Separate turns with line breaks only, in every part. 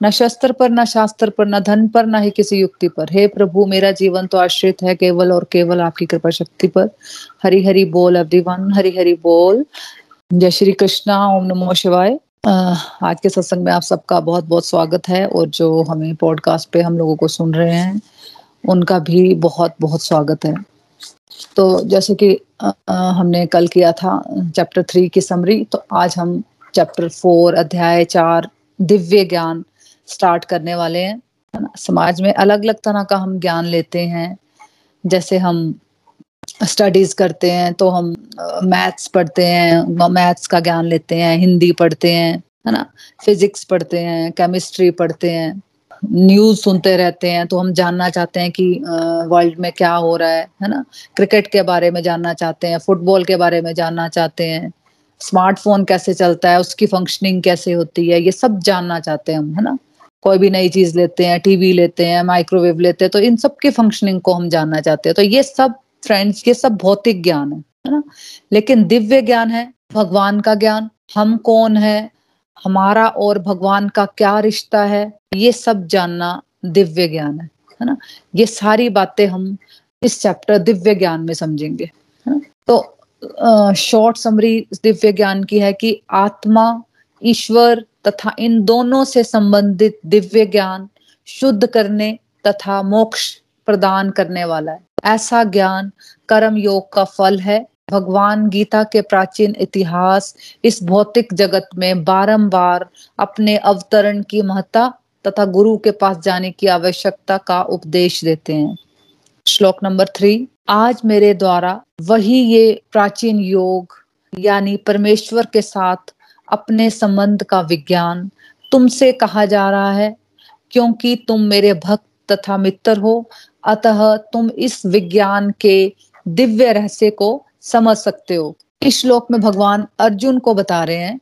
न शस्त्र पर, न शास्त्र पर, न धन पर, न ही किसी युक्ति पर। हे प्रभु, मेरा जीवन तो आश्रित है केवल और केवल आपकी कृपा शक्ति पर। हरि हरि बोल एवरीवन हरि हरि बोल। जय श्री कृष्णा, ओम नमो शिवाय। आज के सत्संग में आप सबका बहुत बहुत स्वागत है और जो हमें पॉडकास्ट पे हम लोगों को सुन रहे हैं, उनका भी बहुत बहुत स्वागत है। तो जैसे कि हमने कल किया था चैप्टर थ्री की समरी तो आज हम चैप्टर फोर अध्याय चार, दिव्य ज्ञान स्टार्ट करने वाले हैं समाज में अलग अलग तरह का हम ज्ञान लेते हैं। जैसे हम स्टडीज़ करते हैं तो हम मैथ्स पढ़ते हैं मैथ्स का ज्ञान लेते हैं, हिंदी पढ़ते हैं, है ना? फिजिक्स पढ़ते हैं केमिस्ट्री पढ़ते हैं न्यूज़ सुनते रहते हैं तो हम जानना चाहते हैं कि वर्ल्ड में क्या हो रहा है है ना? क्रिकेट के बारे में जानना चाहते हैं फुटबॉल के बारे में जानना चाहते हैं स्मार्टफ़ोन कैसे चलता है, उसकी फंक्शनिंग कैसे होती है, ये सब जानना चाहते हैं हम, है ना? कोई भी नई चीज़ लेते हैं, टीवी लेते हैं, माइक्रोवेव लेते हैं तो इन सब के फंक्शनिंग को हम जानना चाहते हैं। तो ये सब फ्रेंड्स ये सब भौतिक ज्ञान है है ना? लेकिन दिव्य ज्ञान है, भगवान का ज्ञान, हम कौन है, हमारा और भगवान का क्या रिश्ता है, ये सब जानना दिव्य ज्ञान है है ना? ये सारी बातें हम इस चैप्टर दिव्य ज्ञान में समझेंगे, है ना? तो शॉर्ट समरी दिव्य ज्ञान की है कि आत्मा, ईश्वर तथा इन दोनों से संबंधित दिव्य ज्ञान शुद्ध करने तथा मोक्ष प्रदान करने वाला है। ऐसा ज्ञान कर्म योग का फल है। भगवान गीता के प्राचीन इतिहास इस भौतिक जगत में बारंबार अपने अवतरण की महत्ता तथा गुरु के पास जाने की आवश्यकता का उपदेश देते हैं। श्लोक नंबर थ्री, आज मेरे द्वारा वही ये प्राचीन योग यानी परमेश्वर के साथ अपने संबंध का विज्ञान तुमसे कहा जा रहा है, क्योंकि तुम मेरे भक्त तथा मित्र हो, अतः तुम इस विज्ञान के दिव्य रहस्य को समझ सकते हो। इस श्लोक में भगवान अर्जुन को बता रहे हैं,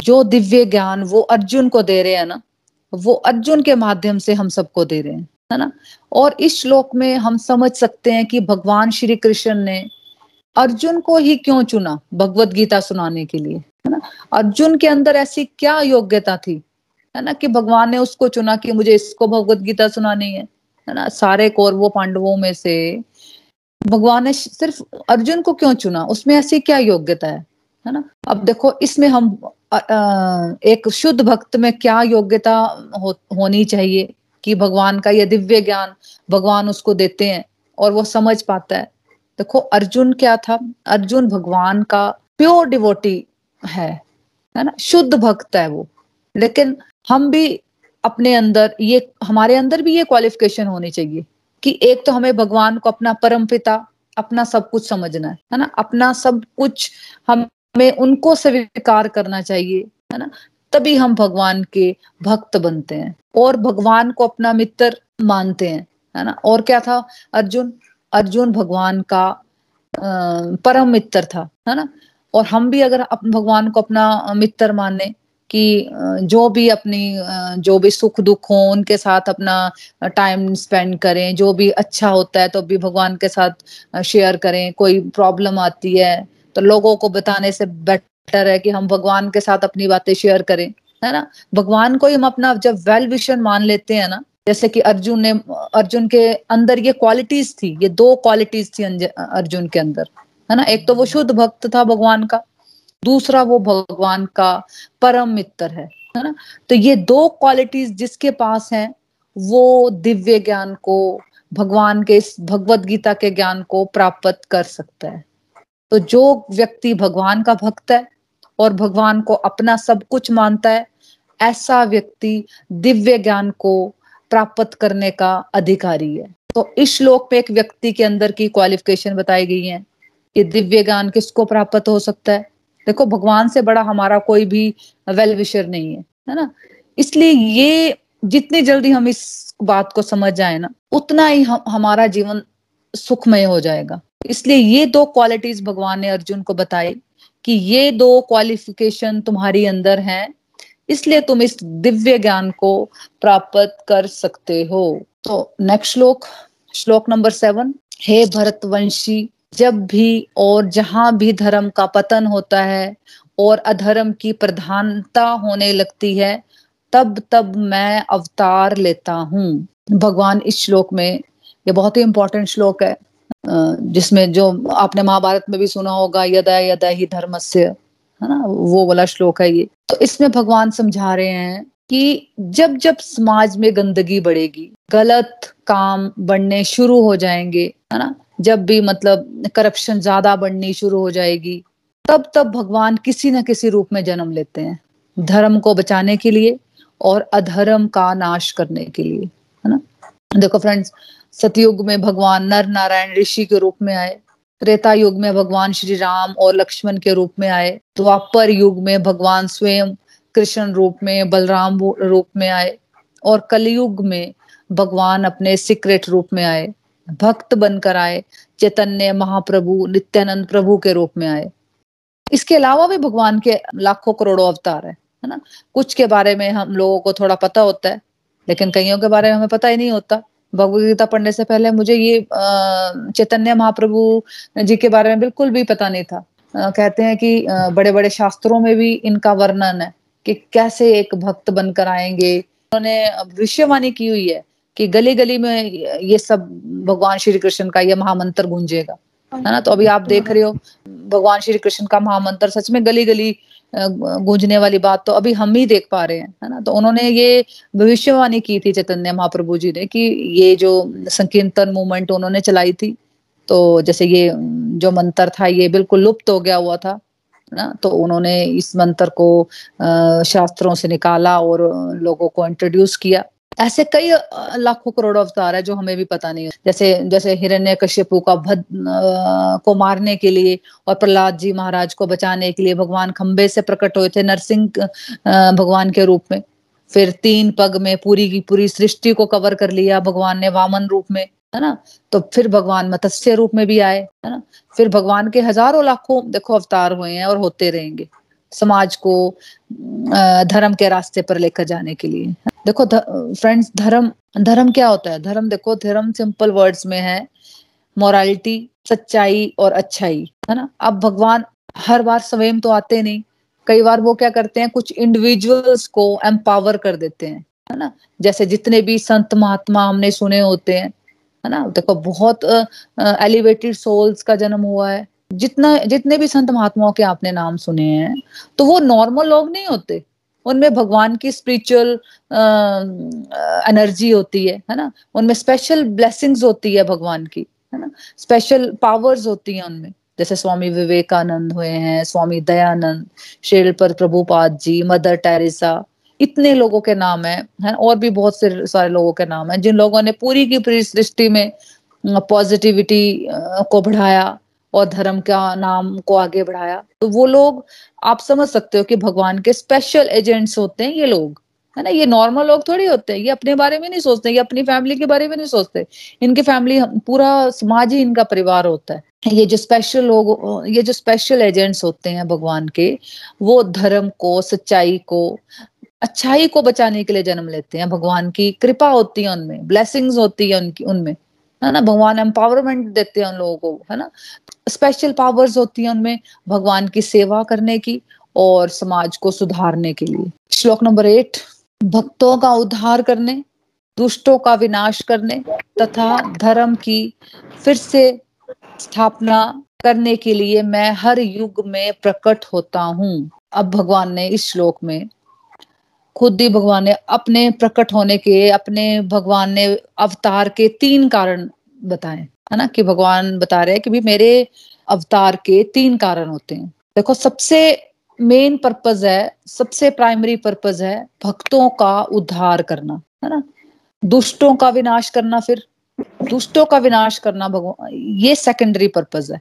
जो दिव्य ज्ञान वो अर्जुन को दे रहे हैं ना, वो अर्जुन के माध्यम से हम सबको दे रहे हैं, है ना? और इस श्लोक में हम समझ सकते हैं कि भगवान श्री कृष्ण ने अर्जुन को ही क्यों चुना, भगवत गीता सुनाने के लिए? अर्जुन के अंदर ऐसी क्या योग्यता थी? है ना कि भगवान ने उसको चुना कि मुझे इसको भगवत गीता सुनानी है। है ना? सारे कौरवों पांडवों में से भगवान ने सिर्फ़ अर्जुन को क्यों चुना? उसमें ऐसी क्या योग्यता है? है ना? अब देखो इसमें हम एक शुद्ध भक्त में क्या योग्यता हो, होनी चाहिए कि भगवान का यह दिव्य ज्ञान भगवान उसको देते हैं और वो समझ पाता है? देखो अर्जुन क्या था? अर्जुन भगवान का प्योर डिवोटी है। है ना? शुद्ध भक्त है वो। लेकिन हम भी अपने अंदर, ये, हमारे अंदर भी ये क्वालिफिकेशन होनी चाहिए कि एक तो हमें भगवान को अपना परम पिता, अपना सब कुछ समझना है है ना? अपना सब कुछ हमें उनको स्वीकार करना चाहिए, है ना? तभी हम भगवान के भक्त बनते हैं और भगवान को अपना मित्र मानते हैं, है ना? और क्या था? अर्जुन अर्जुन भगवान का परम मित्र था, है ना? और हम भी अगर भगवान को अपना मित्र माने कि जो भी अपनी जो भी सुख दुख हो, उनके साथ अपना टाइम स्पेंड करें, जो भी अच्छा होता है तो भी भगवान के साथ शेयर करें, कोई प्रॉब्लम आती है तो लोगों को बताने से बेटर है कि हम भगवान के साथ अपनी बातें शेयर करें, है ना? भगवान को ही हम अपना जब वेल विशन मान लेते हैं ना, जैसे कि अर्जुन ने, अर्जुन के अंदर ये क्वालिटीज थी, ये दो क्वालिटीज थी अर्जुन के अंदर। है ना? एक तो वो शुद्ध भक्त था भगवान का, दूसरा वो भगवान का परम मित्र है है ना? तो ये दो क्वालिटीज जिसके पास हैं, वो दिव्य ज्ञान को, भगवान के इस, भगवत गीता के ज्ञान को प्राप्त कर सकता है। तो जो व्यक्ति भगवान का भक्त है और भगवान को अपना सब कुछ मानता है, ऐसा व्यक्ति दिव्य ज्ञान को प्राप्त करने का अधिकारी है। तो इस श्लोक पे एक व्यक्ति के अंदर की क्वालिफिकेशन बताई गई है। कि दिव्य ज्ञान किसको प्राप्त हो सकता है? देखो भगवान से बड़ा हमारा कोई भी वेल विशर नहीं है है ना? इसलिए ये जितनी जल्दी हम इस बात को समझ जाए ना उतना ही हम, हमारा जीवन सुखमय हो जाएगा। इसलिए ये दो क्वालिटीज भगवान ने अर्जुन को बताई कि ये दो क्वालिफिकेशन तुम्हारी अंदर हैं इसलिए तुम इस दिव्य ज्ञान को प्राप्त कर सकते हो। तो नेक्स्ट श्लोक श्लोक नंबर सेवन हे भरतवंशी जब भी और जहाँ भी धर्म का पतन होता है और अधर्म की प्रधानता होने लगती है, तब तब मैं अवतार लेता हूँ। भगवान इस श्लोक में, ये बहुत ही इंपॉर्टेंट श्लोक है जिसमें जो आपने महाभारत में भी सुना होगा, यदा यदा ही धर्मस्य, है ना, वो वाला श्लोक है ये। तो इसमें भगवान समझा रहे हैं कि जब जब समाज में गंदगी बढ़ेगी, गलत काम बढ़ने शुरू हो जाएँगे, है ना जब भी मतलब करप्शन ज़्यादा बढ़नी शुरू हो जाएगी, तब तब भगवान किसी न किसी रूप में जन्म लेते हैं। धर्म को बचाने के लिए और अधर्म का नाश करने के लिए, है ना? देखो फ्रेंड्स सतयुग में भगवान नर नारायण ऋषि के रूप में आए, त्रेता युग में भगवान श्री राम और लक्ष्मण के रूप में आए, द्वापर युग में भगवान स्वयं कृष्ण रूप में, बलराम रूप में आए और कलयुग में भगवान अपने सीक्रेट रूप में आए। भक्त बनकर आए, चैतन्य, महाप्रभु, नित्यानंद प्रभु के रूप में आए। इसके अलावा भी भगवान के लाखों करोड़ों अवतार है है ना? कुछ के बारे में हम लोगों को थोड़ा पता होता है, लेकिन कईयों के बारे में हमें पता ही नहीं होता। भगवत गीता पढ़ने से पहले मुझे ये चैतन्य, महाप्रभु जी के बारे में बिल्कुल भी पता नहीं था। कहते हैं कि बड़े बड़े शास्त्रों में भी इनका वर्णन है कि कैसे एक भक्त बनकर आएँगे। उन्होंने भविष्यवाणी की हुई है कि गली गली में ये सब भगवान श्री कृष्ण का ये महामंत्र गूंजेगा, है ना? तो अभी आप देख रहे हो, भगवान श्री कृष्ण का महामंत्र सच में गली गली गूंजने वाली बात तो अभी हम ही देख पा रहे हैं, है ना? तो उन्होंने ये भविष्यवाणी की थी चैतन्य महाप्रभु जी ने कि ये जो संकीर्तन मूवमेंट उन्होंने चलाई थी तो जैसे ये, जो मंत्र था ये बिल्कुल लुप्त हो गया हुआ था ना? तो उन्होंने इस मंत्र को शास्त्रों से निकाला और लोगों को इंट्रोड्यूस किया। ऐसे कई लाखों करोड़ अवतार है जो हमें भी पता नहीं जैसे जैसे हिरण्य कश्यपु का भद को मारने के लिए और प्रहलाद जी महाराज को बचाने के लिए भगवान खंबे से प्रकट हुए थे नरसिंह भगवान के रूप में। फिर तीन पग में पूरी की पूरी सृष्टि को कवर कर लिया भगवान ने वामन रूप में, है ना? तो फिर भगवान मत्स्य रूप में भी आए, है ना? फिर भगवान के हज़ारों लाखों देखो अवतार हुए हैं और होते रहेंगे समाज को धर्म के रास्ते पर लेकर जाने के लिए। देखो फ्रेंड्स धर्म धर्म क्या होता है? धर्म देखो, धर्म सिंपल वर्ड्स में है मोरालिटी सच्चाई और अच्छाई, है ना? अब भगवान हर बार स्वयं तो आते नहीं। कई बार वो क्या करते हैं? कुछ इंडिविजुअल्स को एम्पावर कर देते हैं, है ना? जैसे जितने भी संत महात्मा हमने सुने होते हैं, है ना? देखो, बहुत एलिवेटेड सोल्स का जन्म हुआ है। जितना, जितने भी संत महात्माओं के आपने नाम सुने हैं तो वो नॉर्मल लोग नहीं होते। उनमें भगवान की स्पिरिचुअल एनर्जी होती है है ना? उनमें स्पेशल ब्लेसिंग्स होती है भगवान की है ना? स्पेशल पावर्स होती हैं उनमें। जैसे स्वामी विवेकानंद हुए हैं स्वामी दयानंद शेल पर प्रभुपाद जी मदर टेरेसा इतने लोगों के नाम है, है और भी बहुत से सारे लोगों के नाम है जिन लोगों ने पूरी की पूरी सृष्टि में पॉजिटिविटी को बढ़ाया। और धर्म का नाम को आगे बढ़ाया। तो वो लोग, आप समझ सकते हो कि भगवान के स्पेशल एजेंट्स होते हैं ये लोग, है ना? ये नॉर्मल लोग थोड़ी होते हैं, ये अपने बारे में नहीं सोचते, ये अपनी फैमिली के बारे में नहीं सोचते। इनकी फैमिली पूरा समाज ही इनका परिवार होता है। ये जो स्पेशल लोग, ये जो स्पेशल एजेंट्स होते हैं भगवान के, वो धर्म को, सच्चाई को, अच्छाई को बचाने के लिए जन्म लेते हैं। भगवान की कृपा होती है उनमें ब्लेसिंग्स होती है उनकी, उनमें। है ना, भगवान एम्पावरमेंट देते हैं उन लोगों को, है ना? स्पेशल पावर्स होती हैं उनमें भगवान की सेवा करने की और समाज को सुधारने के लिए। श्लोक नंबर एट भक्तों का उद्धार करने, दुष्टों का विनाश करने तथा धर्म की फिर से स्थापना करने के लिए मैं हर युग में प्रकट होता हूँ। अब भगवान ने इस श्लोक में खुद ही भगवान ने अपने प्रकट होने के, अपने भगवान ने अवतार के तीन कारण बताए। है ना? कि भगवान बता रहे हैं कि भी मेरे अवतार के तीन कारण होते हैं। देखो, सबसे मेन पर्पज है, सबसे प्राइमरी पर्पज है भक्तों का उद्धार करना, है ना? दुष्टों का विनाश करना फिर। दुष्टों का विनाश करना भगवान, ये सेकेंडरी पर्पज है।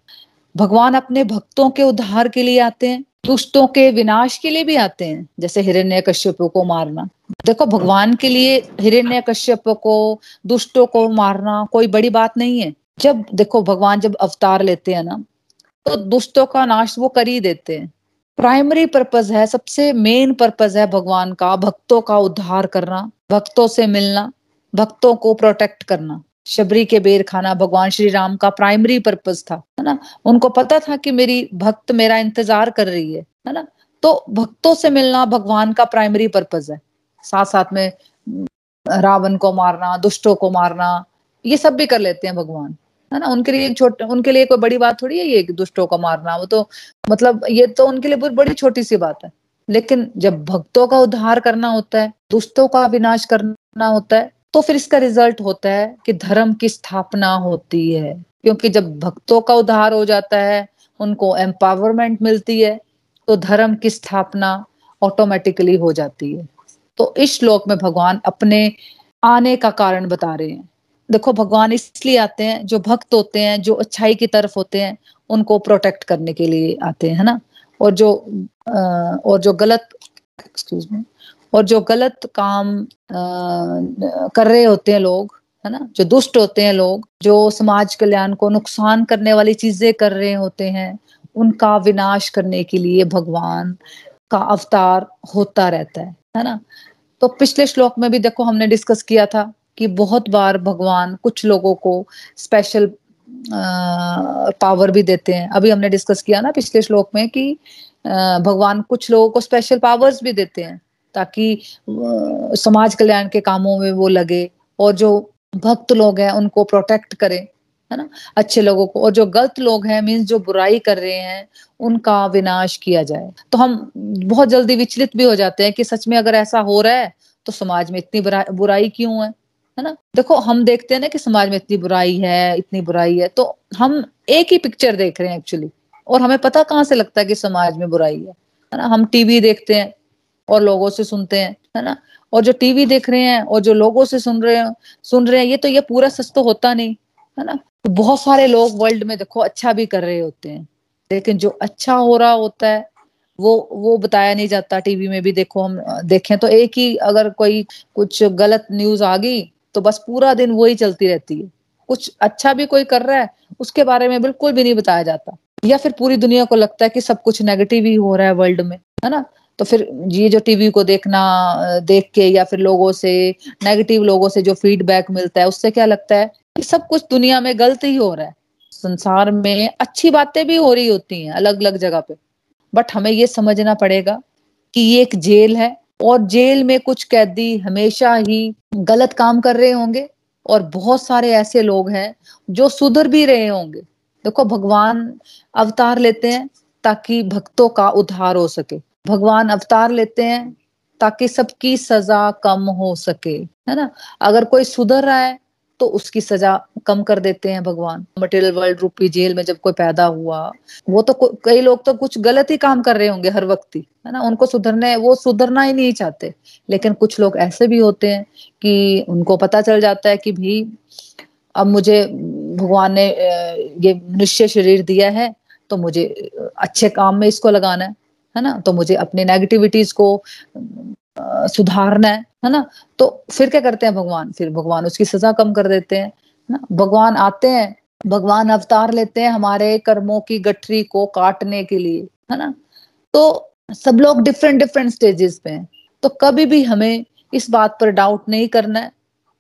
भगवान अपने भक्तों के उद्धार के लिए आते हैं, दुष्टों के विनाश के लिए भी आते हैं, जैसे हिरण्य कश्यप को मारना। देखो, भगवान के लिए हिरण्य कश्यप को, दुष्टों को मारना कोई बड़ी बात नहीं है। जब, देखो, भगवान जब अवतार लेते हैं ना तो दुष्टों का नाश वो कर ही देते हैं। प्राइमरी पर्पज है, सबसे मेन पर्पज है भगवान का, भक्तों का उद्धार करना, भक्तों से मिलना, भक्तों को प्रोटेक्ट करना। शबरी के बेर खाना भगवान श्री राम का प्राइमरी पर्पज था, है ना? उनको पता था कि मेरी भक्त मेरा इंतज़ार कर रही है है ना? तो भक्तों से मिलना भगवान का प्राइमरी पर्पज है। साथ साथ में रावण को मारना, दुष्टों को मारना, ये सब भी कर लेते हैं भगवान, है ना? उनके लिए छोटे, उनके लिए कोई बड़ी बात थोड़ी है ये दुष्टों को मारना, वो तो मतलब ये तो उनके लिए बड़ी छोटी सी बात है। लेकिन जब भक्तों का उद्धार करना होता है, दुष्टों का विनाश करना होता है तो फिर इसका रिज़ल्ट होता है कि धर्म की स्थापना होती है क्योंकि जब भक्तों का उद्धार हो जाता है उनको एम्पावरमेंट मिलती है तो धर्म की स्थापना ऑटोमेटिकली हो जाती है। तो इस श्लोक में भगवान अपने आने का कारण बता रहे हैं। देखो भगवान इसलिए आते हैं जो भक्त होते हैं जो अच्छाई की तरफ़ होते हैं उनको प्रोटेक्ट करने के लिए आते हैं है ना? और जो आ, और जो गलत एक्सक्यूज मी और जो गलत काम आ, कर रहे होते हैं लोग है ना जो दुष्ट होते हैं लोग जो समाज कल्याण को नुकसान करने वाली चीज़ें कर रहे होते हैं उनका विनाश करने के लिए भगवान का अवतार होता रहता है है ना। तो पिछले श्लोक में भी देखो हमने डिस्कस किया था कि बहुत बार भगवान कुछ लोगों को स्पेशल पावर भी देते हैं। अभी हमने डिस्कस किया ना पिछले श्लोक में कि भगवान कुछ लोगों को स्पेशल पावर्स भी देते हैं। ताकि समाज कल्याण के कामों में वो लगे और जो भक्त लोग हैं उनको प्रोटेक्ट करें है ना? अच्छे लोगों को और जो गलत लोग हैं मीन्स जो बुराई कर रहे हैं उनका विनाश किया जाए। तो हम बहुत जल्दी विचलित भी हो जाते हैं कि सच में अगर ऐसा हो रहा है तो समाज में इतनी बुरा, बुराई क्यों है है ना? देखो हम देखते हैं ना कि समाज में इतनी बुराई है इतनी बुराई है तो हम एक ही पिक्चर देख रहे हैं एक्चुअली और हमें पता कहाँ से लगता है कि समाज में बुराई है है ना? हम टीवी देखते हैं और लोगों से सुनते हैं, है ना? और जो टीवी देख रहे हैं और जो लोगों से सुन रहे हैं, सुन रहे हैं, ये तो ये पूरा सच तो होता नहीं, है ना? तो बहुत सारे लोग वर्ल्ड में देखो अच्छा भी कर रहे होते हैं, लेकिन जो अच्छा हो रहा होता है, वो वो बताया नहीं जाता, टीवी में भी देखो हम, देखें तो एक ही अगर कोई कुछ गलत न्यूज़ आ गई तो बस पूरा दिन वही चलती रहती है। कुछ अच्छा भी कोई कर रहा है, उसके बारे में बिल्कुल भी नहीं बताया जाता। या फिर पूरी दुनिया को लगता है कि सब कुछ नेगेटिव ही हो रहा है वर्ल्ड में, है ना? तो फिर ये जो टीवी को देखना देख के या फिर लोगों से नेगेटिव लोगों से जो फीडबैक मिलता है, उससे क्या लगता है कि सब कुछ दुनिया में गलत ही हो रहा है। संसार में अच्छी बातें भी हो रही होती हैं अलग अलग जगह पे बट हमें ये समझना पड़ेगा कि ये एक जेल है और जेल में कुछ कैदी हमेशा ही गलत काम कर रहे होंगे और बहुत सारे ऐसे लोग हैं जो सुधर भी रहे होंगे। देखो, भगवान अवतार लेते हैं ताकि भक्तों का उद्धार हो सके। भगवान अवतार लेते हैं ताकि सबकी सजा कम हो सके, है ना? अगर कोई सुधर रहा है तो उसकी सजा कम कर देते हैं भगवान। मटेरियल वर्ल्ड रूपी जेल में जब कोई पैदा हुआ, वो तो कई लोग तो कुछ गलत ही काम कर रहे होंगे हर वक्त ही, है ना? उनको सुधरने, वो सुधरना ही नहीं चाहते। लेकिन कुछ लोग ऐसे भी होते हैं कि उनको पता चल जाता है कि भी अब मुझे भगवान ने ये मनुष्य शरीर दिया है तो मुझे अच्छे काम में इसको लगाना है। है ना? तो मुझे अपनी नेगेटिविटीज को सुधारना है है ना? तो फिर क्या करते हैं भगवान? फिर भगवान उसकी सजा कम कर देते हैं ना? भगवान आते हैं, भगवान अवतार लेते हैं हमारे कर्मों की गठरी को काटने के लिए, है ना? तो सब लोग डिफरेंट डिफरेंट स्टेजेस पे हैं। तो कभी भी हमें इस बात पर डाउट नहीं करना है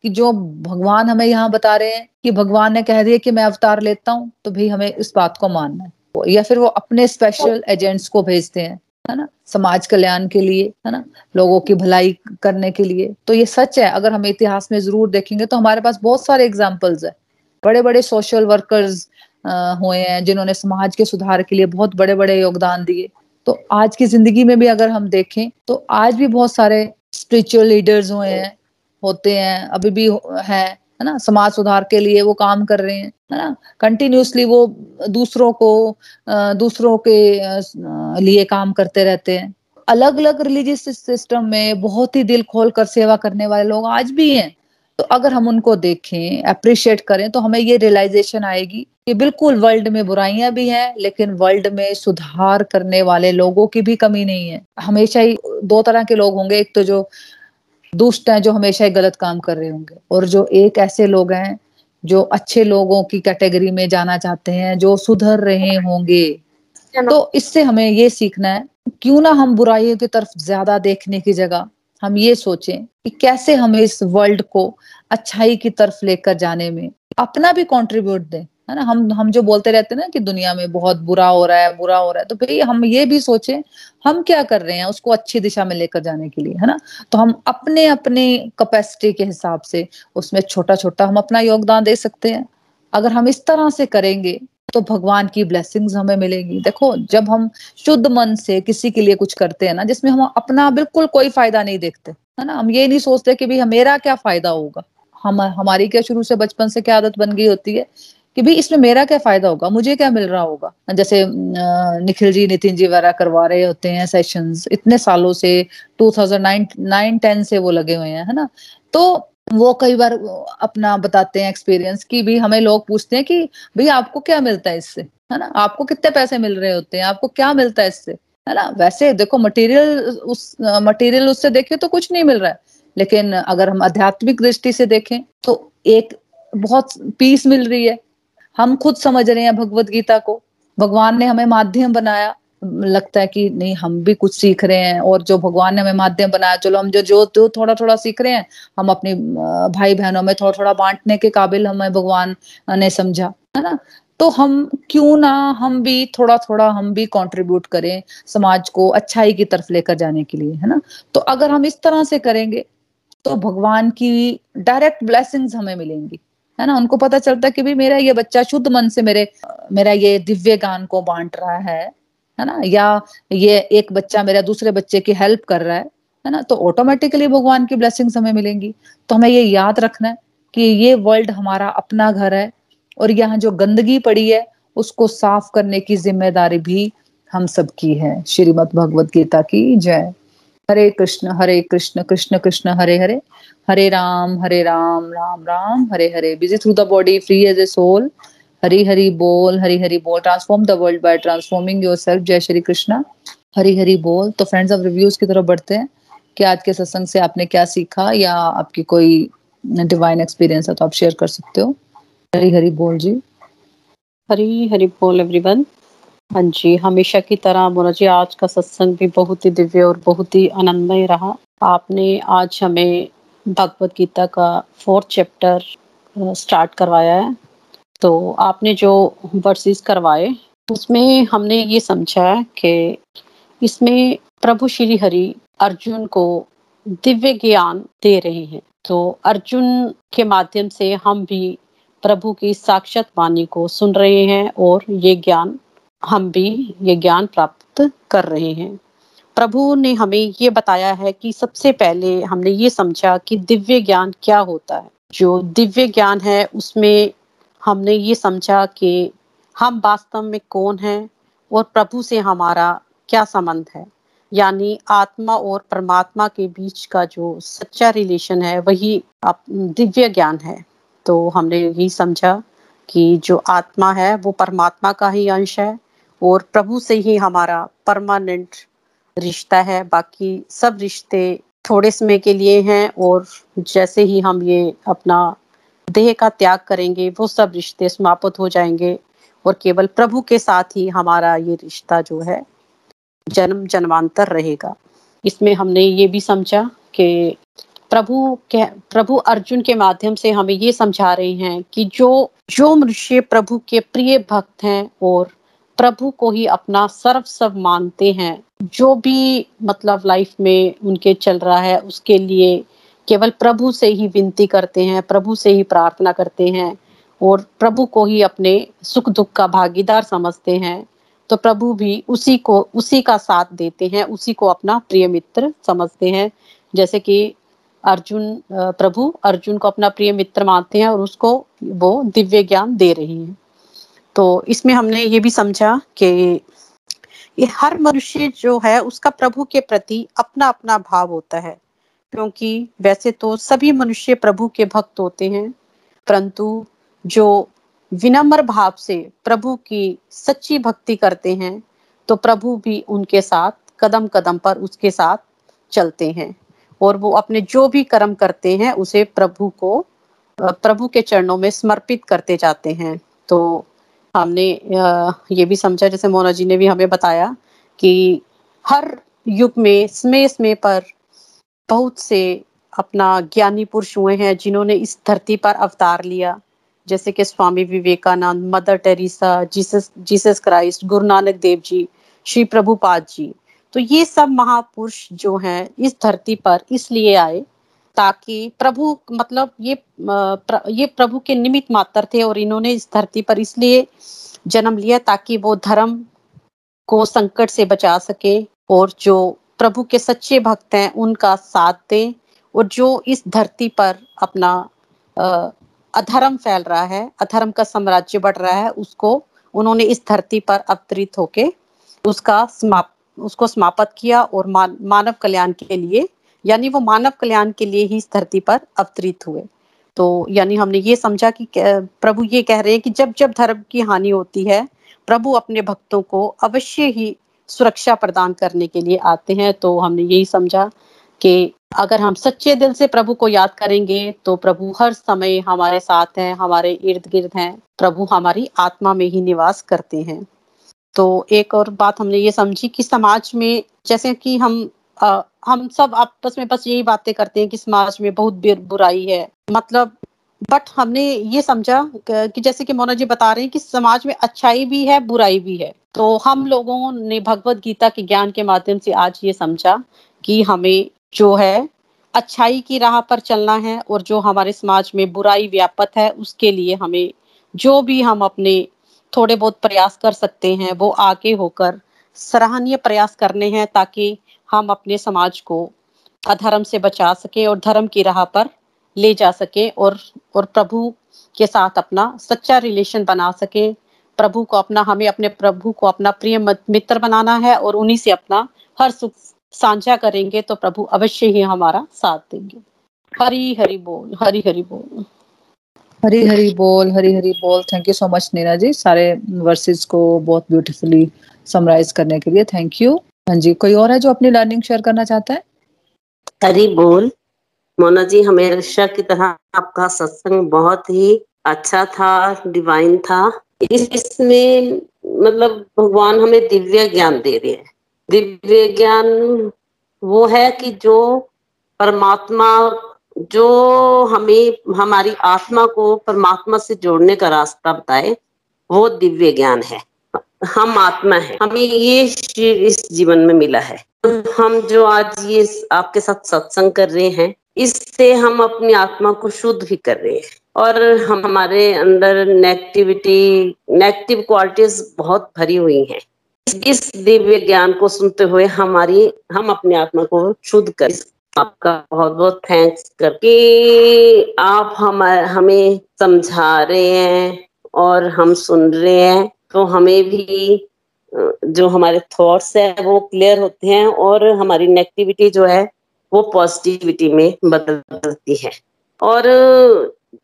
कि जो भगवान हमें यहाँ बता रहे हैं कि भगवान ने कह दिया कि मैं अवतार लेता हूँ तो भी हमें इस बात को मानना है। या फिर वो अपने स्पेशल एजेंट्स को भेजते हैं, है ना? समाज कल्याण के लिए, है ना? लोगों की भलाई करने के लिए। तो ये सच है, अगर हम इतिहास में ज़रूर देखेंगे तो हमारे पास बहुत सारे एग्जाम्पल्स है। बड़े बड़े सोशल वर्कर्स हुए हैं, जिन्होंने समाज के सुधार के लिए बहुत बड़े बड़े योगदान दिए। तो आज की ज़िंदगी में भी अगर हम देखें तो आज भी बहुत सारे स्पिरिचुअल लीडर्स हुए हैं, होते हैं, अभी भी हैं। है ना? समाज सुधार के लिए वो काम कर रहे हैं, है ना? कंटिन्यूसली वो दूसरों को दूसरों के लिए काम करते रहते हैं। अलग अलग रिलीजियस सिस्टम में बहुत ही दिल खोल कर सेवा करने वाले लोग आज भी हैं। तो अगर हम उनको देखें अप्रिशिएट करें तो हमें ये रियलाइजेशन आएगी कि बिल्कुल वर्ल्ड में बुराइयाँ भी हैं, लेकिन वर्ल्ड में सुधार करने वाले लोगों की भी कमी नहीं है। हमेशा ही दो तरह के लोग होंगे, एक तो जो दुष्ट हैं जो हमेशा ही गलत काम कर रहे होंगे। और जो एक ऐसे लोग हैं जो अच्छे लोगों की कैटेगरी में जाना चाहते हैं जो सुधर रहे होंगे तो इससे हमें ये सीखना है क्यों ना हम बुराइयों की तरफ़ ज़्यादा देखने की जगह हम ये सोचें कि कैसे हम इस वर्ल्ड को अच्छाई की तरफ़ लेकर जाने में अपना भी कंट्रीब्यूट दें। है ना, हम हम जो बोलते रहते हैं ना कि दुनिया में बहुत बुरा हो रहा है, बुरा हो रहा है तो भाई हम ये भी सोचे, हम क्या कर रहे हैं उसको अच्छी दिशा में लेकर जाने के लिए, है ना? तो हम अपने अपने कैपेसिटी के हिसाब से उसमें छोटा छोटा हम अपना योगदान दे सकते हैं। अगर हम इस तरह से करेंगे तो भगवान की ब्लेसिंग्स हमें मिलेंगी। देखो, जब हम शुद्ध मन से किसी के लिए कुछ करते हैं ना, जिसमें हम अपना बिल्कुल कोई फ़ायदा नहीं देखते, है ना? हम ये नहीं सोचते कि भाई मेरा क्या फ़ायदा होगा? हम, हमारी क्या शुरू से बचपन से क्या आदत बन गई होती है? कि भाई इसमें मेरा क्या फ़ायदा होगा? मुझे क्या मिल रहा होगा? जैसे निखिल जी, नितिन जी वगैरह करवा रहे होते हैं सेशंस इतने सालों से 2009 9 10 से वो लगे हुए हैं, है ना? तो वो कई बार अपना बताते हैं एक्सपीरियंस की भी हमें लोग पूछते हैं कि भाई आपको क्या मिलता है इससे? है ना? आपको कितने पैसे मिल रहे होते हैं? आपको क्या मिलता है इससे? है ना? वैसे देखो मटेरियल उस मटेरियल उससे देखे तो कुछ नहीं मिल रहा है। लेकिन अगर हम आध्यात्मिक दृष्टि से देखें तो एक बहुत पीस मिल रही है। हम खुद समझ रहे हैं भगवत गीता को। भगवान ने हमें माध्यम बनाया। लगता है कि नहीं, हम भी कुछ सीख रहे हैं और जो भगवान ने हमें माध्यम बनाया, चलो हम जो जो जो थोड़ा थोड़ा सीख रहे हैं, हम अपने भाई बहनों में थोड़ा थोड़ा बांटने के काबिल हमें भगवान ने समझा, है ना? तो हम क्यों ना हम भी थोड़ा थोड़ा हम भी कंट्रीब्यूट करें समाज को अच्छाई की तरफ़ लेकर जाने के लिए, है ना? तो अगर हम इस तरह से करेंगे तो भगवान की डायरेक्ट ब्लेसिंग्स हमें मिलेंगी। है ना? उनको पता चलता कि भाई मेरा ये बच्चा शुद्ध मन से मेरे, मेरा ये दिव्य गान को बांट रहा है है ना? या ये एक बच्चा मेरा दूसरे बच्चे की हेल्प कर रहा है है ना? तो ऑटोमेटिकली भगवान की ब्लेसिंग्स हमें मिलेंगी। तो हमें ये याद रखना है कि ये वर्ल्ड हमारा अपना घर है और यहाँ जो गंदगी पड़ी है, उसको साफ़ करने की ज़िम्मेदारी भी हम सबकी है। श्रीमद भगवत गीता की जय। Hare Krishna Hare Krishna Krishna Krishna, Hare Hare. Hare Ram Hare Ram Ram Ram, Hare Hare. Busy through the body free as a soul Hari Hari बोल, हरी हरी बोल। Transform the world by transforming yourself जय श्री कृष्ण। हरी हरी बोल। तो friends अब reviews की तरफ़ बढ़ते हैं कि आज के सत्संग से आपने क्या सीखा या आपकी कोई डिवाइन एक्सपीरियंस है तो आप शेयर कर सकते हो। हरी हरी बोल जी।
हरी हरी बोल एवरीवन हाँ जी, हमेशा की तरह मोना जी, आज का सत्संग भी बहुत ही दिव्य और बहुत ही आनंदमय रहा। आपने आज हमें भगवत गीता का फोर्थ चैप्टर स्टार्ट करवाया है। तो आपने जो वर्सेस करवाए, उसमें हमने ये समझा है कि इसमें प्रभु श्री हरि अर्जुन को दिव्य ज्ञान दे रहे हैं। तो अर्जुन के माध्यम से हम भी प्रभु की साक्षात वाणी को सुन रहे हैं और ये ज्ञान हम भी ये ज्ञान प्राप्त कर रहे हैं। प्रभु ने हमें ये बताया है कि सबसे पहले हमने ये समझा कि दिव्य ज्ञान क्या होता है। जो दिव्य ज्ञान है, उसमें हमने ये समझा कि हम वास्तव में कौन हैं और प्रभु से हमारा क्या संबंध है। यानी आत्मा और परमात्मा के बीच का जो सच्चा रिलेशन है, वही दिव्य ज्ञान है। तो हमने यही समझा कि जो आत्मा है, वो परमात्मा का ही अंश है। और प्रभु से ही हमारा परमानेंट रिश्ता है। बाकी सब रिश्ते थोड़े समय के लिए हैं और जैसे ही हम ये अपना देह का त्याग करेंगे, वो सब रिश्ते समाप्त हो जाएँगे और केवल प्रभु के साथ ही हमारा ये रिश्ता जो है, जन्म जन्मांतर रहेगा। इसमें हमने ये भी समझा कि प्रभु के, प्रभु अर्जुन के माध्यम से हमें ये समझा रहे हैं कि जो जो मनुष्य प्रभु के प्रिय भक्त हैं और प्रभु को ही अपना सर्व सब मानते हैं। जो भी मतलब लाइफ में उनके चल रहा है, उसके लिए केवल प्रभु से ही विनती करते हैं, प्रभु से ही प्रार्थना करते हैं और प्रभु को ही अपने सुख दुख का भागीदार समझते हैं। तो प्रभु भी उसी को, उसी का साथ देते हैं, उसी को अपना प्रिय मित्र समझते हैं। जैसे कि अर्जुन प्रभु अर्जुन को अपना प्रिय मित्र मानते हैं और उसको वो दिव्य ज्ञान दे रही हैं। तो इसमें हमने ये भी समझा कि ये हर मनुष्य जो है, उसका प्रभु के प्रति अपना अपना भाव होता है। क्योंकि वैसे तो सभी मनुष्य प्रभु के भक्त होते हैं, परंतु जो विनम्र भाव से प्रभु की सच्ची भक्ति करते हैं तो प्रभु भी उनके साथ कदम कदम पर उसके साथ चलते हैं। और वो अपने जो भी कर्म करते हैं, उसे प्रभु को प्रभु के चरणों में समर्पित करते जाते हैं। तो हमने ये भी समझा, जैसे मोना जी ने भी हमें बताया कि हर युग में समय समय पर बहुत से अपना ज्ञानी पुरुष हुए हैं जिन्होंने इस धरती पर अवतार लिया। जैसे कि Swami Vivekananda, Mother Teresa, Jesus Jesus Christ, Guru Nanak Dev जी, श्री प्रभुपाद जी। तो ये सब महापुरुष जो हैं, इस धरती पर इसलिए आए ताकि प्रभु मतलब ये प्र, ये प्रभु के निमित्त मात्र थे और इन्होंने इस धरती पर इसलिए जन्म लिया ताकि वो धर्म को संकट से बचा सके और जो प्रभु के सच्चे भक्त हैं उनका साथ दें और जो इस धरती पर अपना अधर्म फैल रहा है अधर्म का साम्राज्य बढ़ रहा है उसको उन्होंने इस धरती पर अवतरित होके उसका समाप्त उसको समाप्त किया और मान, मानव कल्याण के लिए यानी वो मानव कल्याण के लिए ही इस धरती पर अवतरित हुए। तो यानी हमने ये समझा कि प्रभु ये कह रहे हैं कि जब जब धर्म की हानि होती है, प्रभु अपने भक्तों को अवश्य ही सुरक्षा प्रदान करने के लिए आते हैं। तो हमने यही समझा कि अगर हम सच्चे दिल से प्रभु को याद करेंगे तो प्रभु हर समय हमारे साथ हैं, हमारे इर्द गिर्द हैं, प्रभु हमारी आत्मा में ही निवास करते हैं। तो एक और बात हमने ये समझी कि समाज में जैसे कि हम हम सब आपस में बस यही बातें करते हैं कि समाज में बहुत बुराई है। मतलब बट हमने ये समझा कि जैसे कि मोना जी बता रहे हैं कि समाज में अच्छाई भी है, बुराई भी है। तो हम लोगों ने भगवत गीता के ज्ञान के माध्यम से आज ये समझा कि हमें जो है, अच्छाई की राह पर चलना है और जो हमारे समाज में बुराई व्यापत है, उसके लिए हमें जो भी हम अपने थोड़े बहुत प्रयास कर सकते हैं, वो आगे होकर सराहनीय प्रयास करने हैं ताकि हम अपने समाज को अधर्म से बचा सके और धर्म की राह पर ले जा सके और और प्रभु के साथ अपना सच्चा रिलेशन बना सके। प्रभु को अपना, हमें अपने प्रभु को अपना प्रिय मित्र बनाना है और उन्हीं से अपना हर सुख साझा करेंगे तो प्रभु अवश्य ही हमारा साथ देंगे। हरी हरी बोल, हरी हरी बोल।
हरी हरी बोल, हरी हरी बोल। Thank you so much Neena ji. सारे वर्सेस को बहुत ब्यूटीफुली समराइज करने के लिए थैंक यू हाँ जी, कोई और है जो अपनी लर्निंग शेयर करना चाहता है?
हरी बोल। मोना जी, हमेशा की तरह आपका सत्संग बहुत ही अच्छा था डिवाइन था। इस इसमें मतलब भगवान हमें दिव्य ज्ञान दे रहे हैं। दिव्य ज्ञान वो है कि जो परमात्मा, जो हमें, हमारी आत्मा को परमात्मा से जोड़ने का रास्ता बताए, वो दिव्य ज्ञान है। हम आत्मा है। हमें ये शरीर इस जीवन में मिला है। तो हम जो आज ये आपके साथ सत्संग कर रहे हैं, इससे हम अपनी आत्मा को शुद्ध भी कर रहे हैं। और हम हमारे अंदर नेगेटिविटी नेगेटिव क्वालिटीज बहुत भरी हुई हैं। इस दिव्य ज्ञान को सुनते हुए हमारी, हम अपने आत्मा को शुद्ध कर आपका बहुत बहुत थैंक्स करके आप हम हमें समझा रहे हैं और हम सुन रहे हैं। तो हमें भी जो हमारे थॉट्स है, वो क्लियर होते हैं और हमारी नेगेटिविटी जो है, वो पॉजिटिविटी में बदलती है। और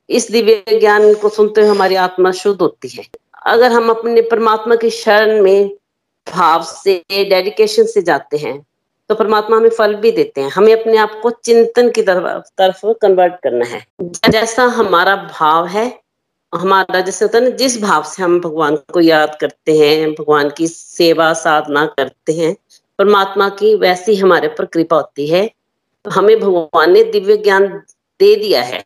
इस दिव्य ज्ञान को सुनते हुए हमारी आत्मा शुद्ध होती है। अगर हम अपने परमात्मा की शरण में भाव से डेडिकेशन से जाते हैं तो परमात्मा हमें फल भी देते हैं। हमें अपने आप को चिंतन की तरफ़ तरफ़ कन्वर्ट करना है। जैसा हमारा भाव है हमारा जैसे होता है ना, जिस भाव से हम भगवान को याद करते हैं, भगवान की सेवा साधना करते हैं, परमात्मा की वैसी हमारे पर कृपा होती है। हमें भगवान ने दिव्य ज्ञान दे दिया है,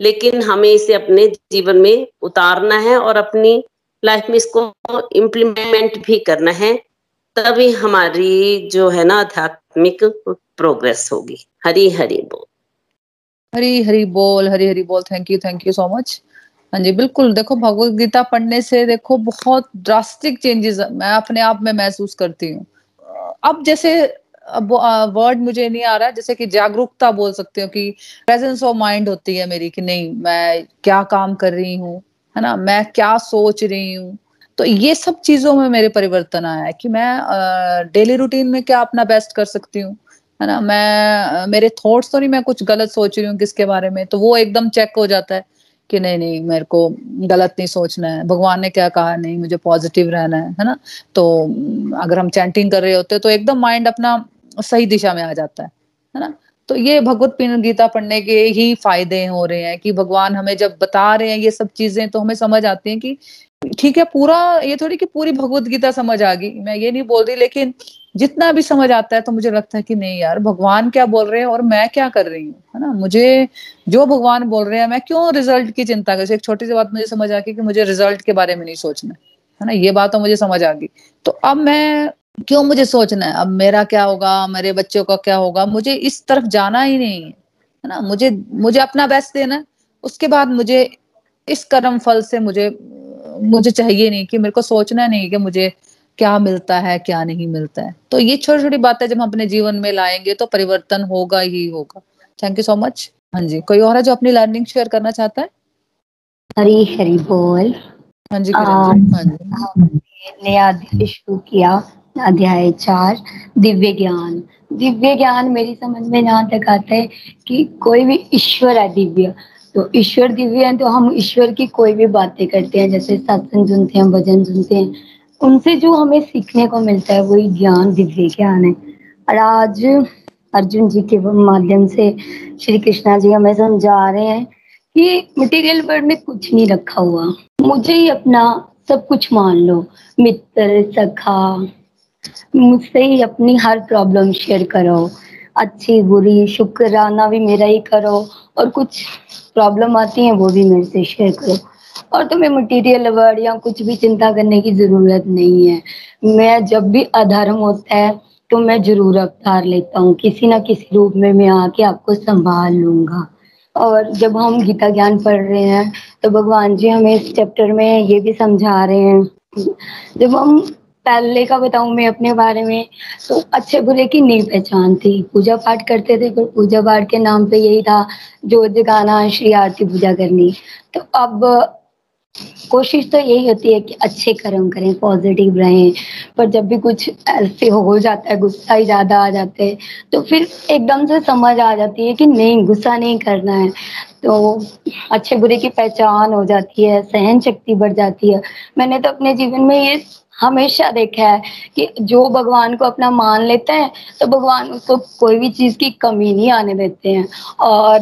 लेकिन हमें इसे अपने जीवन में उतारना है और अपनी लाइफ में इसको इम्प्लीमेंट भी करना है, तभी हमारी जो है ना, आध्यात्मिक प्रोग्रेस होगी। हरी हरी बोल।
हरी हरी बोल हरी हरी बोल। Thank you thank you so much हाँ जी, बिल्कुल। देखो, भगवत गीता पढ़ने से देखो, बहुत ड्रास्टिक चेंजेस मैं अपने आप में महसूस करती हूँ। अब जैसे वर्ड मुझे नहीं आ रहा है जैसे कि जागरूकता बोल सकती हूँ कि प्रेजेंस ऑफ़ माइंड होती है मेरी कि नहीं, मैं क्या काम कर रही हूँ, है ना? मैं क्या सोच रही हूँ? तो ये सब चीज़ों में मेरे परिवर्तन आया है कि मैं डेली रूटीन में क्या अपना बेस्ट कर सकती हूँ, है ना? मैं, मेरे थॉट्स तो नहीं, मैं कुछ गलत सोच रही हूँ किसके बारे में तो वो एकदम चेक हो जाता है। कि नहीं नहीं, मेरे को गलत नहीं सोचना है। भगवान ने क्या कहा? नहीं, मुझे पॉजिटिव रहना है है ना? तो अगर हम चैंटिंग कर रहे होते तो एकदम माइंड अपना सही दिशा में आ जाता है है ना? तो ये भगवत गीता पढ़ने के ही फ़ायदे हो रहे हैं कि भगवान हमें जब बता रहे हैं ये सब चीज़ें तो हमें समझ आती हैं कि ठीक है, पूरा ये थोड़ी कि पूरी भगवत गीता समझ आ गई। मैं ये नहीं बोल रही, लेकिन जितना भी समझ आता है तो मुझे लगता है कि नहीं यार, भगवान क्या बोल रहे हैं और मैं क्या कर रही हूँ, है ना? मुझे जो भगवान बोल रहे हैं, मैं क्यों रिज़ल्ट की चिंता कर? एक छोटी सी बात मुझे समझ आ गई कि मुझे रिज़ल्ट के बारे में नहीं सोचना, है ना? ये बात तो मुझे समझ आ गई। तो अब मैं क्यों मुझे सोचना है? अब मेरा क्या होगा? मेरे बच्चों का क्या होगा? मुझे इस तरफ़ जाना ही नहीं है ना? मुझे मुझे अपना बेस्ट देना उसके बाद मुझे इस कर्म फल से मुझे मुझे चाहिए नहीं कि मेरे को सोचना नहीं कि मुझे क्या मिलता है क्या नहीं मिलता है। तो ये छोटी छोटी बातें जब हम अपने जीवन में लाएँगे तो परिवर्तन होगा ही होगा। थैंक यू सो मच हाँ जी कोई और है जो अपनी लर्निंग शेयर करना चाहता है?
हरी हरी बोल।
हाँ जी हाँ
जी। नया अध्याय शुरू किया अध्याय चार दिव्य ज्ञान। दिव्य ज्ञान मेरी समझ में यहाँ तक आता है कि कोई भी ईश्वर है दिव्य। तो ईश्वर दिव्य है तो हम ईश्वर की कोई भी बातें करते हैं जैसे सत्संग सुनते हैं भजन सुनते हैं। उनसे जो हमें सीखने को मिलता है, वही ज्ञान दिव्य ज्ञान है। और आज अर्जुन जी के माध्यम से श्री कृष्णा जी हमें समझा रहे हैं कि मटेरियल वर्ल्ड में कुछ नहीं रखा हुआ। मुझे ही अपना सब कुछ मान लो। मित्र, सखा, मुझसे ही अपनी हर प्रॉब्लम शेयर करो। अच्छी, बुरी शुक्राना भी मेरा ही करो। और कुछ प्रॉब्लम आती है, वो भी मेरे से शेयर करो। और तुम्हें मटेरियल वर्ड या कुछ भी चिंता करने की ज़रूरत नहीं है। मैं जब भी अधर्म होता है तो मैं ज़रूर अवतार लेता हूँ। किसी ना किसी रूप में मैं आके आपको संभाल लूँगा। और जब हम गीता ज्ञान पढ़ रहे हैं तो भगवान जी हमें इस चैप्टर में ये भी समझा रहे हैं। जब हम पहले का बताऊँ मैं अपने बारे में तो अच्छे बुरे की नहीं पहचान थी। पूजा पाठ करते थे, पर पूजा पाठ के नाम पे यही था, जो जगाना श्री आरती पूजा करनी। तो अब कोशिश तो यही होती है कि अच्छे कर्म करें पॉजिटिव रहें, पर जब भी कुछ ऐसे हो जाता है, गुस्सा ही ज़्यादा आ जाते हैं तो फिर एकदम से समझ आ जाती है कि नहीं, गुस्सा नहीं करना है। तो अच्छे बुरे की पहचान हो जाती है सहन शक्ति बढ़ जाती है। मैंने तो अपने जीवन में ये हमेशा देखा है कि जो भगवान को अपना मान लेता है तो भगवान उसको कोई भी चीज़ की कमी नहीं आने देते हैं। और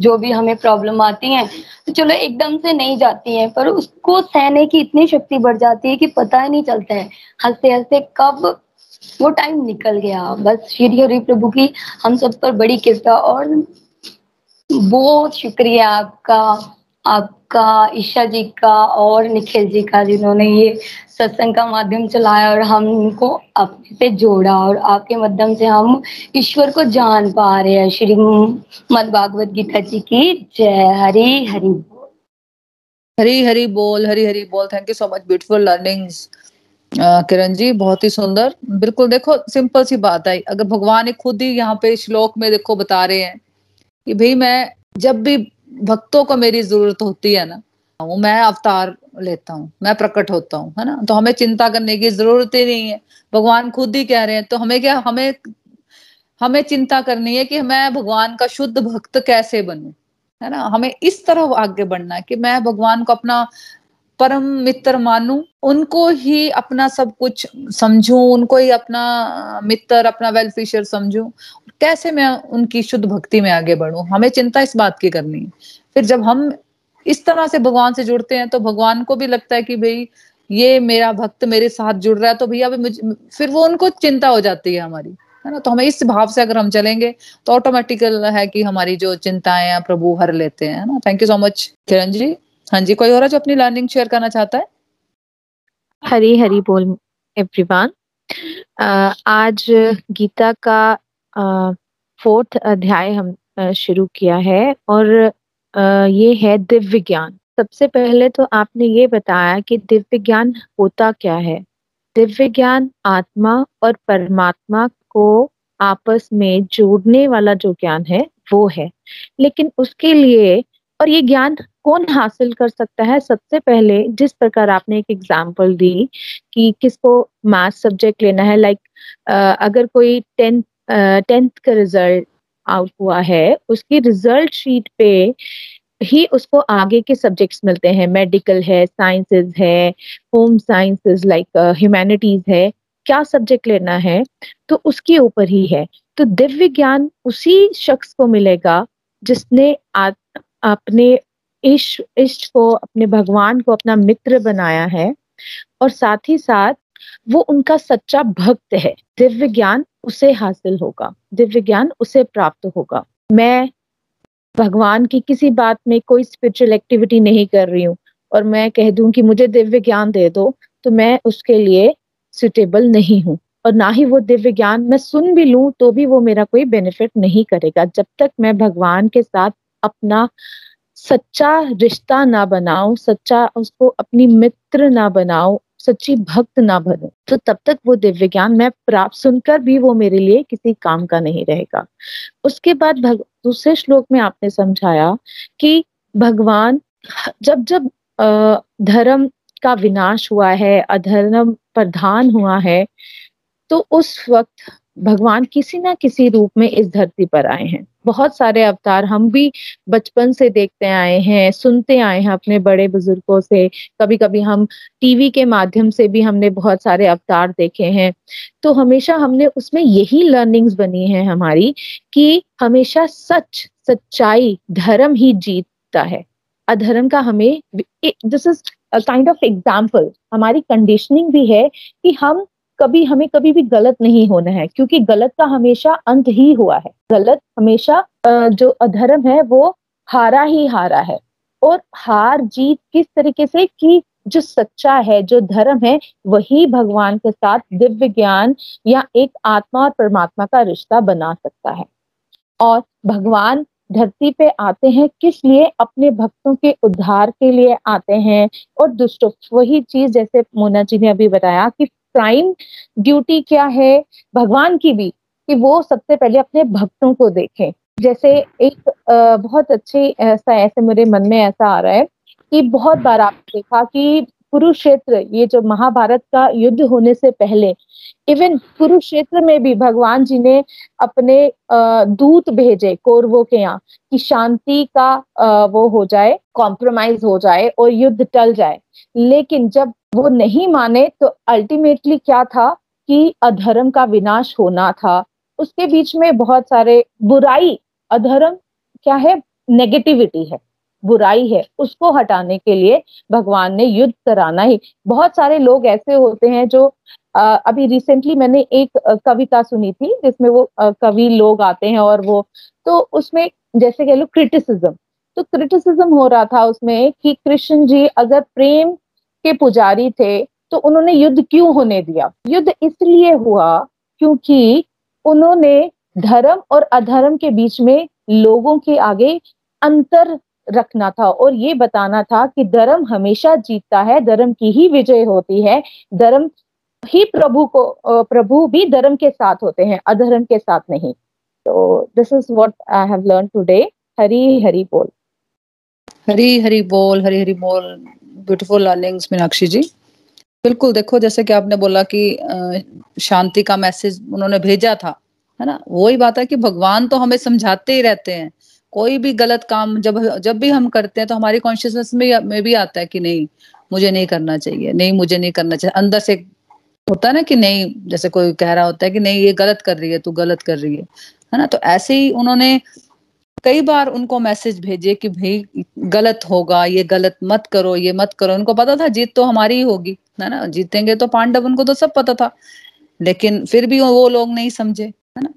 जो भी हमें प्रॉब्लम आती है तो चलो एकदम से नहीं जाती है, पर उसको सहने की इतनी शक्ति बढ़ जाती है कि पता ही नहीं चलता है हँसते हँसते कब वो टाइम निकल गया। बस श्री हरि प्रभु की हम सब पर बड़ी कृपा और बहुत शुक्रिया आपका। आपका, ईशा जी का और निखिल जी का जिन्होंने ये सत्संग का माध्यम चलाया और हमको अपने से जोड़ा और आपके माध्यम से हम ईश्वर को जान पा रहे हैं। श्री मद भागवत गीता जी की जय। हरी, हरि बोल।
हरी हरी बोल, हरी हरी बोल। Thank you so much beautiful learnings Kiran ji, बहुत ही सुंदर। बिल्कुल देखो सिंपल सी बात है। अगर भगवान खुद ही यहाँ पे श्लोक में देखो बता रहे हैं कि भाई मैं जब भी भक्तों को मेरी ज़रूरत होती है ना। मैं अवतार लेता हूँ, मैं प्रकट होता हूँ, है ना। तो हमें चिंता करने की ज़रूरत ही नहीं है। भगवान खुद ही कह रहे हैं तो हमें क्या, हमें हमें चिंता करनी है कि मैं भगवान का शुद्ध भक्त कैसे बनूं, है ना। हमें इस तरह आगे बढ़ना है कि मैं भगवान को अपना परम मित्र मानू, उनको ही अपना सब कुछ समझू, उनको ही अपना मित्र, अपना वेलफिशियर समझू। कैसे मैं उनकी शुद्ध भक्ति में आगे बढ़ू? हमें चिंता इस बात की करनी है। फिर जब हम इस तरह से भगवान से जुड़ते हैं तो भगवान को भी लगता है कि भाई, ये मेरा भक्त मेरे साथ जुड़ रहा है तो भैया फिर वो उनको चिंता हो जाती है हमारी, है ना? तो हमें इस भाव से अगर हम चलेंगे तो ऑटोमेटिकल है कि हमारी जो चिंताएँ प्रभु हर लेते हैं ना? Thank you so much Kiran ji हाँ जी, कोई और जो अपनी लर्निंग शेयर करना चाहता है?
हरी हरी बोल एवरीवन आज गीता का फोर्थ अध्याय हम शुरू किया है और ये है दिव्य ज्ञान। सबसे पहले तो आपने ये बताया कि दिव्य ज्ञान होता क्या है? दिव्य ज्ञान आत्मा और परमात्मा को आपस में जोड़ने वाला जो ज्ञान है, वो है। लेकिन उसके लिए, और ये ज्ञान कौन हासिल कर सकता है सबसे पहले जिस प्रकार आपने एक एग्ज़ाम्पल दी कि किसको मैथ सब्जेक्ट लेना है लाइक अगर कोई टेंथ टेंथ का रिज़ल्ट आउट हुआ है उसकी रिज़ल्ट शीट पे ही उसको आगे के सब्जेक्ट्स मिलते हैं। मेडिकल है साइंसेस है होम साइंसेस लाइक ह्यूमैनिटीज है क्या सब्जेक्ट लेना है तो उसके ऊपर ही है। तो दिव्य ज्ञान उसी शख्स को मिलेगा जिसने आ, अपने इष्ट इष्ट को, अपने भगवान को, अपना मित्र बनाया है और साथ ही साथ वो उनका सच्चा भक्त है। दिव्य ज्ञान उसे हासिल होगा। दिव्य ज्ञान उसे प्राप्त होगा। मैं भगवान की किसी बात में कोई स्पिरिचुअल एक्टिविटी नहीं कर रही हूँ और मैं कह दूँ कि मुझे दिव्य ज्ञान दे दो तो मैं उसके लिए सुटेबल नहीं हूँ। और ना ही वो दिव्य ज्ञान मैं सुन भी लूँ तो भी वो मेरा कोई बेनिफिट नहीं करेगा। जब तक मैं भगवान के साथ अपना सच्चा रिश्ता ना बनाओ सच्चा उसको अपनी मित्र ना बनाऊँ सच्ची भक्त ना बनूं। तो तब तक वो दिव्य ज्ञान मैं प्राप्त सुनकर भी वो मेरे लिए किसी काम का नहीं रहेगा। उसके बाद भग, दूसरे श्लोक में आपने समझाया कि भगवान जब जब धर्म का विनाश हुआ है अधर्म प्रधान हुआ है तो उस वक्त भगवान किसी ना किसी रूप में इस धरती पर आए हैं। बहुत सारे अवतार हम भी बचपन से देखते आए हैं, सुनते आए हैं अपने बड़े बुज़ुर्गों से। कभी कभी हम टीवी के माध्यम से भी हमने बहुत सारे अवतार देखे हैं। तो हमेशा हमने उसमें यही लर्निंग्स बनी है हमारी कि हमेशा सच, सच्चाई, धर्म ही जीतता है। अधर्म का हमें this is kind of example हमारी कंडीशनिंग भी है कि हम कभी, हमें कभी भी गलत नहीं होना है, क्योंकि गलत का हमेशा अंत ही हुआ है। गलत हमेशा जो अधर्म है, वो हारा ही हारा है। और हार जीत किस तरीके से कि जो सच्चा है, जो धर्म है, वही भगवान के साथ दिव्य ज्ञान या एक आत्मा और परमात्मा का रिश्ता बना सकता है। और भगवान धरती पे आते हैं, किस लिए? अपने भक्तों के उद्धार के लिए आते हैं। और दुष्टों, वही चीज़ जैसे मोना जी ने अभी बताया कि प्राइम ड्यूटी क्या है, भगवान की भी, कि वो सबसे पहले अपने भक्तों को देखें। जैसे एक बहुत अच्छे, ऐसा, ऐसे मेरे मन में ऐसा आ रहा है कि बहुत बार आपने देखा कि कुरुक्षेत्र, ये जो महाभारत का युद्ध होने से पहले इवन कुरुक्षेत्र में भी भगवान जी ने अपने दूत भेजे कौरवों के यहाँ कि शांति का वो हो जाए कॉम्प्रोमाइज हो जाए और युद्ध टल जाए। लेकिन जब वो नहीं माने तो अल्टीमेटली क्या था कि अधर्म का विनाश होना था। उसके बीच में बहुत सारे बुराई अधर्म क्या है? नेगेटिविटी है बुराई है उसको हटाने के लिए भगवान ने युद्ध कराना ही। बहुत सारे लोग ऐसे होते हैं जो आ, अभी रिसेंटली मैंने एक कविता सुनी थी जिसमें वो कवि लोग आते हैं और वो तो उसमें जैसे कह लो क्रिटिसिज्म तो क्रिटिसिज्म हो रहा था उसमें कि कृष्ण जी अगर प्रेम के पुजारी थे तो उन्होंने युद्ध क्यों होने दिया? युद्ध इसलिए हुआ क्योंकि उन्होंने धर्म और अधर्म के बीच में लोगों के आगे अंतर रखना था और ये बताना था कि धर्म हमेशा जीतता है, धर्म की ही विजय होती है, धर्म ही प्रभु को प्रभु भी धर्म के साथ होते हैं, अधर्म के साथ नहीं। तो this is what I have learn today Hari Hari बोल।
हरी हरी बोल, हरी हरी बोल। ब्यूटीफुल लर्निंग्स मीनाक्षी जी बिल्कुल, देखो, जैसे कि आपने बोला कि शांति का मैसेज उन्होंने भेजा था, है ना? वही बात है कि भगवान तो हमें समझाते ही रहते हैं। कोई भी गलत काम जब जब भी हम करते हैं तो हमारी कॉन्शियसनेस में में भी आता है कि नहीं, मुझे नहीं करना चाहिए, नहीं, मुझे नहीं करना चाहिए। अंदर से होता है ना कि नहीं, जैसे कोई कह रहा होता है कि नहीं, ये गलत कर रही है, तू गलत कर रही है है ना? तो ऐसे ही उन्होंने कई बार उनको मैसेज भेजे कि भाई, गलत होगा, ये गलत मत करो, ये मत करो। उनको पता था, जीत तो हमारी ही होगी, है ना? जीतेंगे तो पांडव, उनको तो सब पता था। लेकिन फिर भी वो लोग नहीं समझे, है ना?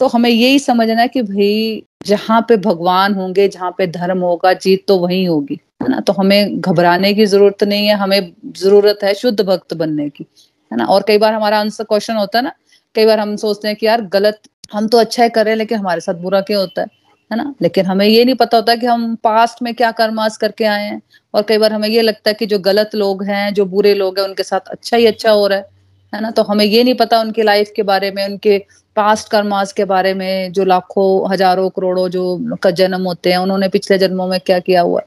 तो हमें यही समझना है कि भाई, जहाँ पे भगवान होंगे, जहाँ पे धर्म होगा, जीत तो वही होगी, है ना? तो हमें घबराने की ज़रूरत नहीं है, हमें ज़रूरत है शुद्ध भक्त बनने की, है ना? और कई बार हमारा आंसर क्वेश्चन होता है ना, कई बार हम सोचते हैं कि यार, गलत हम तो अच्छा ही कर रहे हैं, लेकिन हमारे साथ बुरा क्या होता है? है ना? लेकिन हमें ये नहीं पता होता कि हम पास्ट में क्या कर्मास करके आए हैं। और कई बार हमें ये लगता है कि जो गलत लोग हैं, जो बुरे लोग हैं, उनके साथ अच्छा ही अच्छा हो रहा है है ना? तो हमें ये नहीं पता उनकी लाइफ के बारे में, उनके पास्ट कर्मास के बारे में, जो लाखों, हज़ारों, करोड़ों जो का जन्म होते हैं, उन्होंने पिछले जन्मों में क्या किया हुआ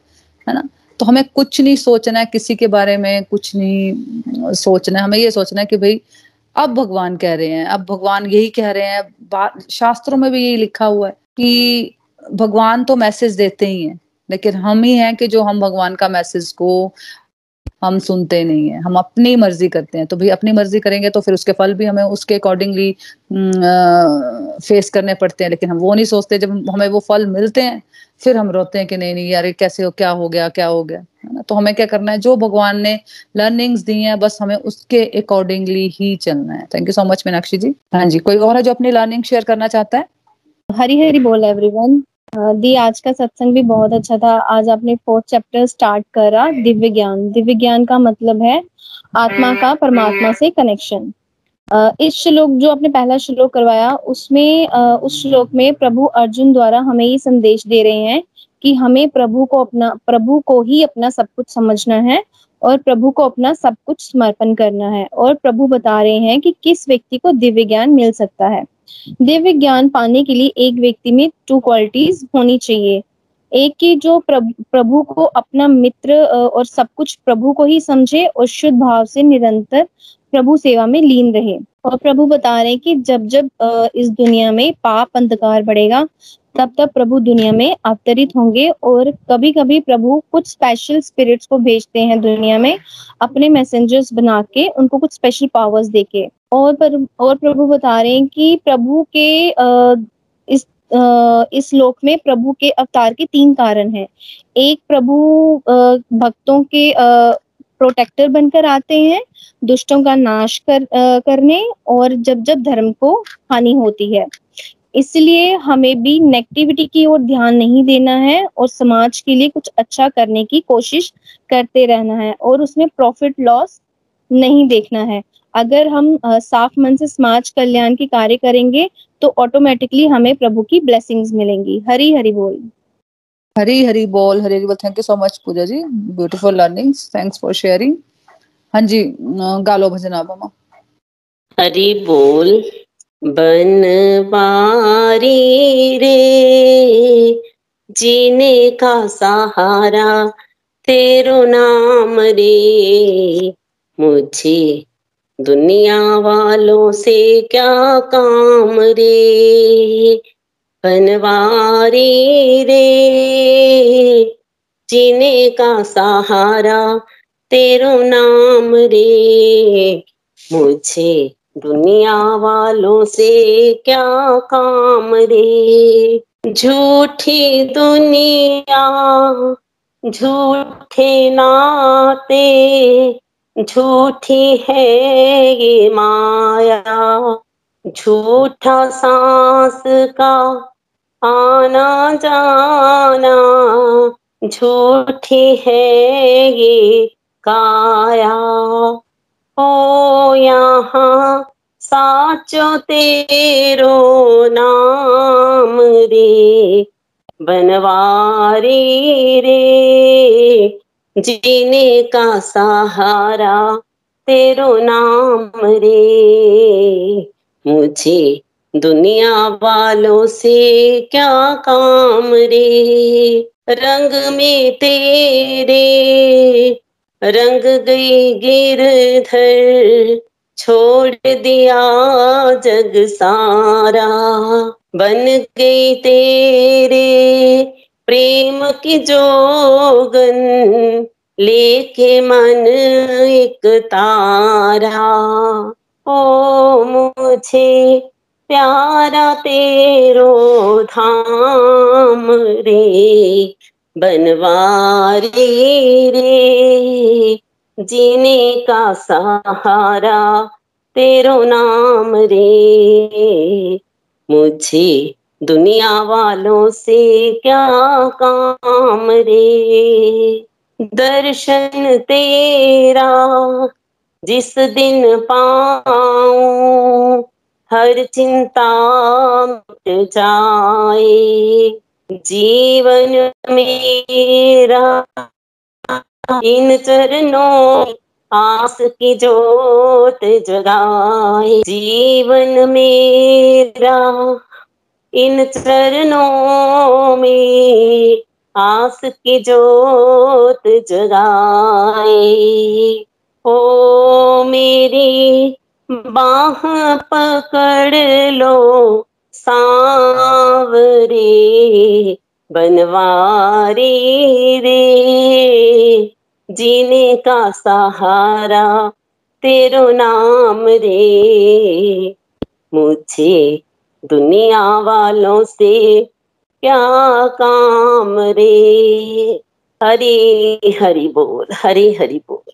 है ना? तो हमें कुछ नहीं सोचना है, किसी के बारे में कुछ नहीं सोचना है। हमें ये सोचना है कि भाई, अब भगवान कह रहे हैं, अब भगवान यही कह रहे हैं शास्त्रों में भी यही लिखा हुआ है कि भगवान तो मैसेज देते ही हैं, लेकिन हम ही हैं कि जो हम भगवान का मैसेज को हम सुनते नहीं है, हम अपनी मर्ज़ी करते हैं। तो भाई अपनी मर्ज़ी करेंगे तो फिर उसके फल भी हमें उसके अकॉर्डिंगली फेस करने पड़ते हैं। लेकिन हम वो नहीं सोचते, जब हमें वो फल मिलते हैं, फिर हम रोते हैं कि नहीं नहीं यार कैसे हो, क्या हो गया, क्या हो गया, है ना? तो हमें क्या करना है? जो भगवान ने लर्निंग्स दी हैं, बस हमें उसके अकॉर्डिंगली ही चलना है। Thank you so much Meenakshi ji. हाँ जी, कोई और है जो अपनी लर्निंग शेयर करना चाहता है?
हरी हरी बोल एवरीवन दी आज का सत्संग भी बहुत अच्छा था। आज आपने फोर्थ चैप्टर स्टार्ट करा दिव्य ज्ञान। दिव्य ज्ञान का मतलब है आत्मा का परमात्मा से कनेक्शन इस श्लोक जो आपने पहला श्लोक करवाया उसमें उस श्लोक में प्रभु अर्जुन द्वारा हमें ये संदेश दे रहे हैं कि हमें प्रभु को अपना प्रभु को ही अपना सब कुछ समझना है और प्रभु को अपना सब कुछ समर्पण करना है। और प्रभु बता रहे हैं कि किस व्यक्ति को दिव्य ज्ञान मिल सकता है। दिव्य ज्ञान पाने के लिए एक व्यक्ति में टू क्वालिटीज होनी चाहिए। एक की जो प्रभु को अपना मित्र और सब कुछ प्रभु को ही समझे और शुद्ध भाव से निरंतर प्रभु सेवा में लीन रहे। और प्रभु बता रहे हैं कि जब जब इस दुनिया में पाप अंधकार बढ़ेगा, तब तब प्रभु दुनिया में अवतरित होंगे और कभी कभी प्रभु कुछ स्पेशल स्पिरिट्स को भेजते हैं दुनिया में, अपने मैसेंजर्स बना के उनको कुछ स्पेशल पावर्स देके। और पर, और प्रभु बता रहे हैं कि प्रभु के इस इस लोक में प्रभु के अवतार के तीन कारण हैं। एक प्रभु भक्तों के प्रोटेक्टर बनकर आते हैं दुष्टों का नाश कर करने और जब जब धर्म को हानि होती है। इसलिए हमें भी नेगेटिविटी की ओर ध्यान नहीं देना है और समाज के लिए कुछ अच्छा करने की कोशिश करते रहना है और उसमें प्रॉफिट लॉस नहीं देखना है। अगर हम साफ़ मन से समाज कल्याण के कार्य करेंगे तो ऑटोमेटिकली हमें प्रभु की ब्लेसिंग्स मिलेंगी। हरी हरी बोल।
हरी हरी बोल हरी हरी बोल। Thank you so much Pooja ji. Beautiful learnings thanks for sharing हाँ जी गालो भजन आप मामा
हरी बोल बनवारी रे जीने का सहारा तेरो नाम रे मुझे दुनिया वालों से क्या काम रे? बनवारी रे। जीने का सहारा तेरो नाम रे। मुझे दुनिया वालों से क्या काम रे? झूठी दुनिया, झूठे नाते झूठी है ये माया, झूठा सांस का आना जाना, झूठी है ये काया। ओ यहाँ साचो तेरो नाम रे, बनवारी रे जीने का सहारा, तेरो नाम रे। मुझे दुनिया वालों से क्या काम रे? रंग में तेरे, रंग गई गिरधर छोड़ दिया जग सारा। बन गई तेरे प्रेम की जोगन लेके मन एक तारा। ओ मुझे प्यारा तेरो धाम रे, बनवारी रे, जीने का सहारा तेरो नाम रे। मुझे दुनिया वालों से क्या काम रे? दर्शन तेरा जिस दिन पाऊँ, हर चिंता मिट जाए। जीवन मेरा इन चरणों आस की जोत जगाए। जीवन मेरा इन चरणों में आस की जोत जगाए। ओ मेरी बाह पकड़ लो, सांवरे बनवारी रे। जीने का सहारा तेरो नाम रे। मुझे दुनिया वालों से क्या काम रे? हरी हरी बोल हरी हरी बोल।